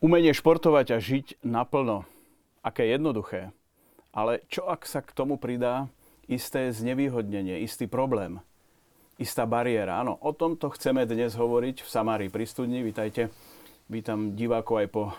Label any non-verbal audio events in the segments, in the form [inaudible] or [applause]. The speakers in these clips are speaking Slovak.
Umenie športovať a žiť naplno. Aké jednoduché. Ale čo ak sa k tomu pridá isté znevýhodnenie, istý problém, istá bariéra? Áno, o tomto chceme dnes hovoriť v Samárii pri studni. Vítajte. Vítam divákov aj po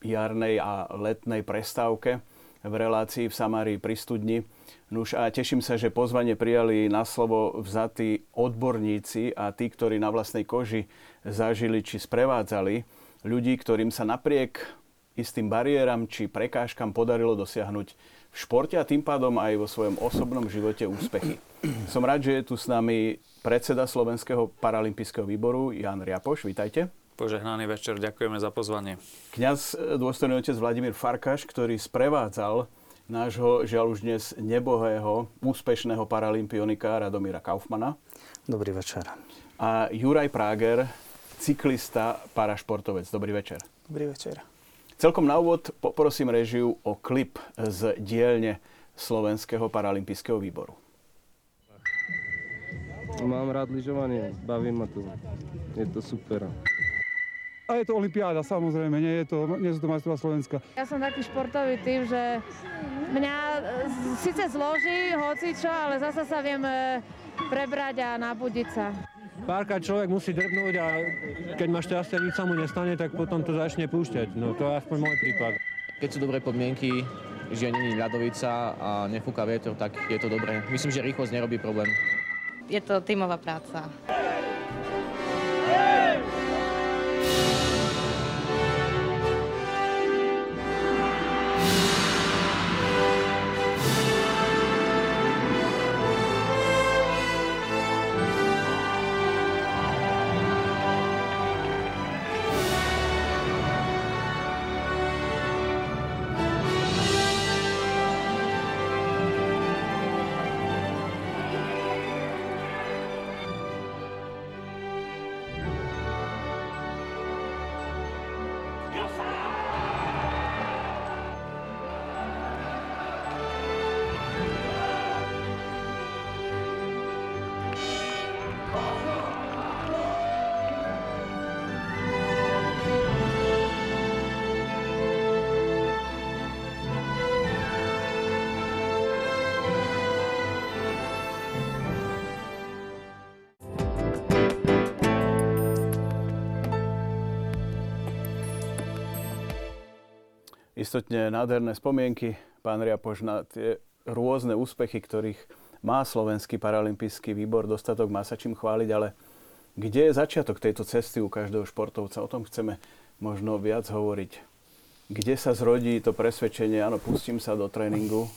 jarnej a letnej prestávke v relácii v Samárii pri studni. Nuž a teším sa, že pozvanie prijali na slovo vzatí odborníci a tí, ktorí na vlastnej koži zažili či sprevádzali ľudí, ktorým sa napriek istým bariéram či prekážkam podarilo dosiahnuť v športe a tým pádom aj vo svojom osobnom živote úspechy. [clears throat] Som rád, že je tu s nami predseda Slovenského paralympijského výboru Jan Riapoš. Vítajte. Požehnaný večer, ďakujeme za pozvanie. Kňaz, e, dôstojný otec Vladimír Farkaš, ktorý sprevádzal nášho, žiaľ už dnes nebohého, úspešného paralympionika Radomíra Kaufmana. Dobrý večer. A Juraj Práger, cyklista, parašportovec. Dobrý večer. Dobrý večer. Celkom na úvod poprosím režiu o klip z dielne Slovenského paralympijského výboru. Mám rád lyžovanie, baví ma to. Je to super. A je to olimpiáda, samozrejme, nie, je to, nie sú to majstrová Slovenska. Ja som taký športový typ, že mňa síce zloží hocičo, ale zasa sa viem e, prebrať a nabudiť sa. Párkrát človek musí drbnúť a keď má šťastie, nič sa mu nestane, tak potom to začne púšťať. No to je aspoň môj prípad. Keď sú dobré podmienky, že není ľadovica a nefúka vietor, tak je to dobré. Myslím, že rýchlosť nerobí problém. Je to tímová práca. Istotne nádherné spomienky, pán Riapoš, na tie rôzne úspechy, ktorých má Slovenský paralympijský výbor, dostatok má sa čím chváliť, ale kde je začiatok tejto cesty u každého športovca? O tom chceme možno viac hovoriť. Kde sa zrodí to presvedčenie, áno, pustím sa do tréningu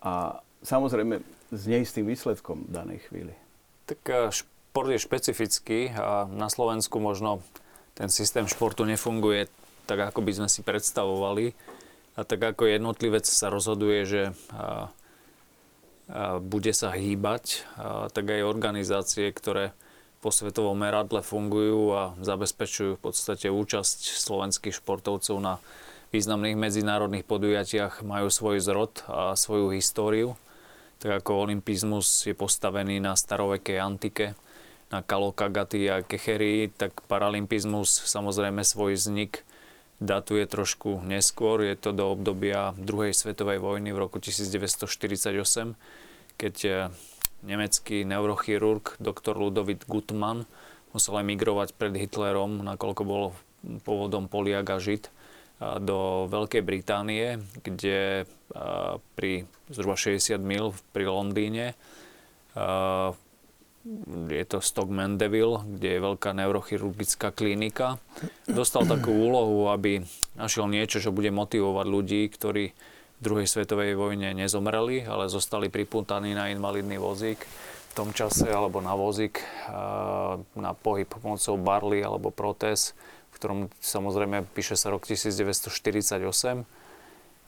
a samozrejme s neistým výsledkom danej chvíli. Tak e, šport je špecifický a na Slovensku možno ten systém športu nefunguje tak, ako by sme si predstavovali. A tak ako jednotlivec sa rozhoduje, že a, a bude sa hýbať, a, tak aj organizácie, ktoré po svetovom meradle fungujú a zabezpečujú v podstate účasť slovenských športovcov na významných medzinárodných podujatiach, majú svoj zrod a svoju históriu. Tak ako olimpizmus je postavený na starovekej antike, na Kalokagaty a Kecherii, tak paralympizmus samozrejme svoj vznik datuje trošku neskôr. Je to do obdobia druhej svetovej vojny v roku 1948, keď eh, nemecký neurochirurg dr. Ludovit Gutmann musel emigrovať pred Hitlerom, nakoľko bol pôvodom Poliak a Žid, do Veľkej Británie, kde pri zhruba 60 mil pri Londýne je to Stock Mandeville, kde je veľká neurochirurgická klinika. Dostal takú úlohu, aby našiel niečo, čo bude motivovať ľudí, ktorí v druhej svetovej vojne nezomreli, ale zostali priputaní na invalidný vozík v tom čase, alebo na vozík na pohyb pomocou barly alebo protéz, v ktorom samozrejme píše sa rok 1948.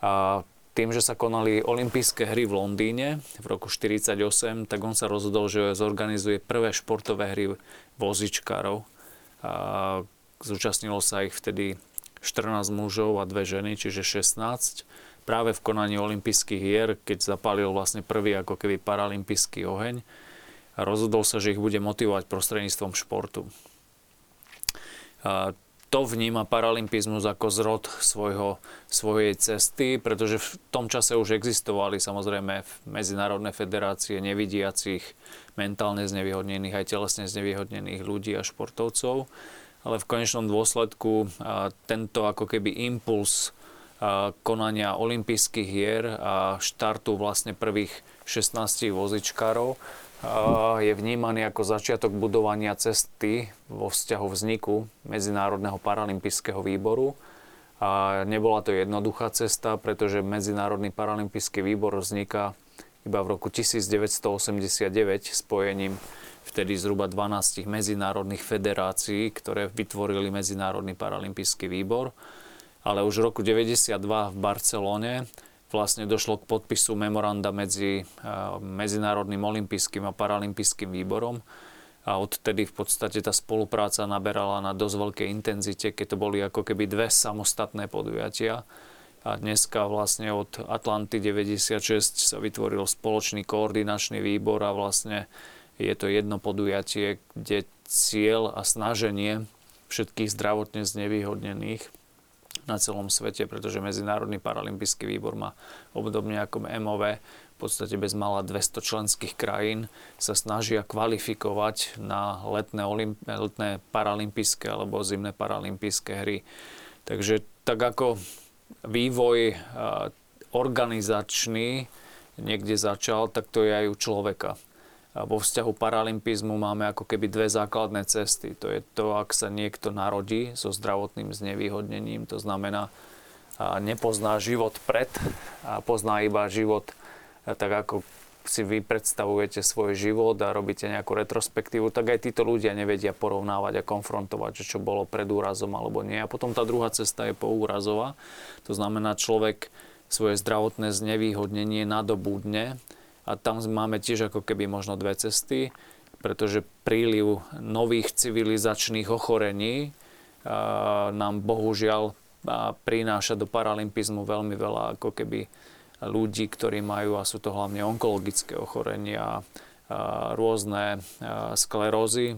A tým, že sa konali olympijské hry v Londýne v roku 1948, tak on sa rozhodol, že zorganizuje prvé športové hry vozičkárov. A zúčastnilo sa ich vtedy 14 mužov a dve ženy, čiže 16. Práve v konaní olympijských hier, keď zapálil vlastne prvý ako keby paralympijský oheň a rozhodol sa, že ich bude motivovať prostredníctvom športu. A to vníma paralympizmus ako zrod svojho, svojej cesty, pretože v tom čase už existovali samozrejme medzinárodné federácie nevidiacich, mentálne znevýhodnených aj telesne znevýhodnených ľudí a športovcov. Ale v konečnom dôsledku tento ako keby impuls konania olympijských hier a štartu vlastne prvých 16 vozičkárov je vnímaný ako začiatok budovania cesty vo vzťahu vzniku Medzinárodného paralympijského výboru. A nebola to jednoduchá cesta, pretože Medzinárodný paralympijský výbor vzniká iba v roku 1989 spojením vtedy zhruba 12 medzinárodných federácií, ktoré vytvorili Medzinárodný paralympijský výbor. Ale už v roku 1992 v Barcelone vlastne došlo k podpisu memoranda medzi Medzinárodným olympijským a paralympijským výborom a odtedy v podstate tá spolupráca naberala na dosť veľkej intenzite, keď to boli ako keby dve samostatné podujatia. A dneska vlastne od Atlanty 96 sa vytvoril spoločný koordinačný výbor a vlastne je to jedno podujatie, kde cieľ a snaženie všetkých zdravotne znevýhodnených na celom svete, pretože Medzinárodný paralympijský výbor má obdobne ako MOV v podstate bez mala 200 členských krajín sa snažia kvalifikovať na letné, olimp- letné paralympijské alebo zimné paralympijské hry. Takže tak ako vývoj organizačný niekde začal, tak to je aj u človeka vo vzťahu paralympizmu máme ako keby dve základné cesty. To je to, ak sa niekto narodí so zdravotným znevýhodnením, to znamená, nepozná život pred a pozná iba život tak ako si vy predstavujete svoj život a robíte nejakú retrospektívu, tak aj títo ľudia nevedia porovnávať a konfrontovať, že čo bolo pred úrazom alebo nie. A potom tá druhá cesta je poúrazová. To znamená, človek svoje zdravotné znevýhodnenie nadobúdne a tam máme tiež ako keby možno dve cesty, pretože príliv nových civilizačných ochorení nám bohužiaľ prináša do paralympizmu veľmi veľa ako keby ľudí, ktorí majú, a sú to hlavne onkologické ochorenia, rôzne sklerózy,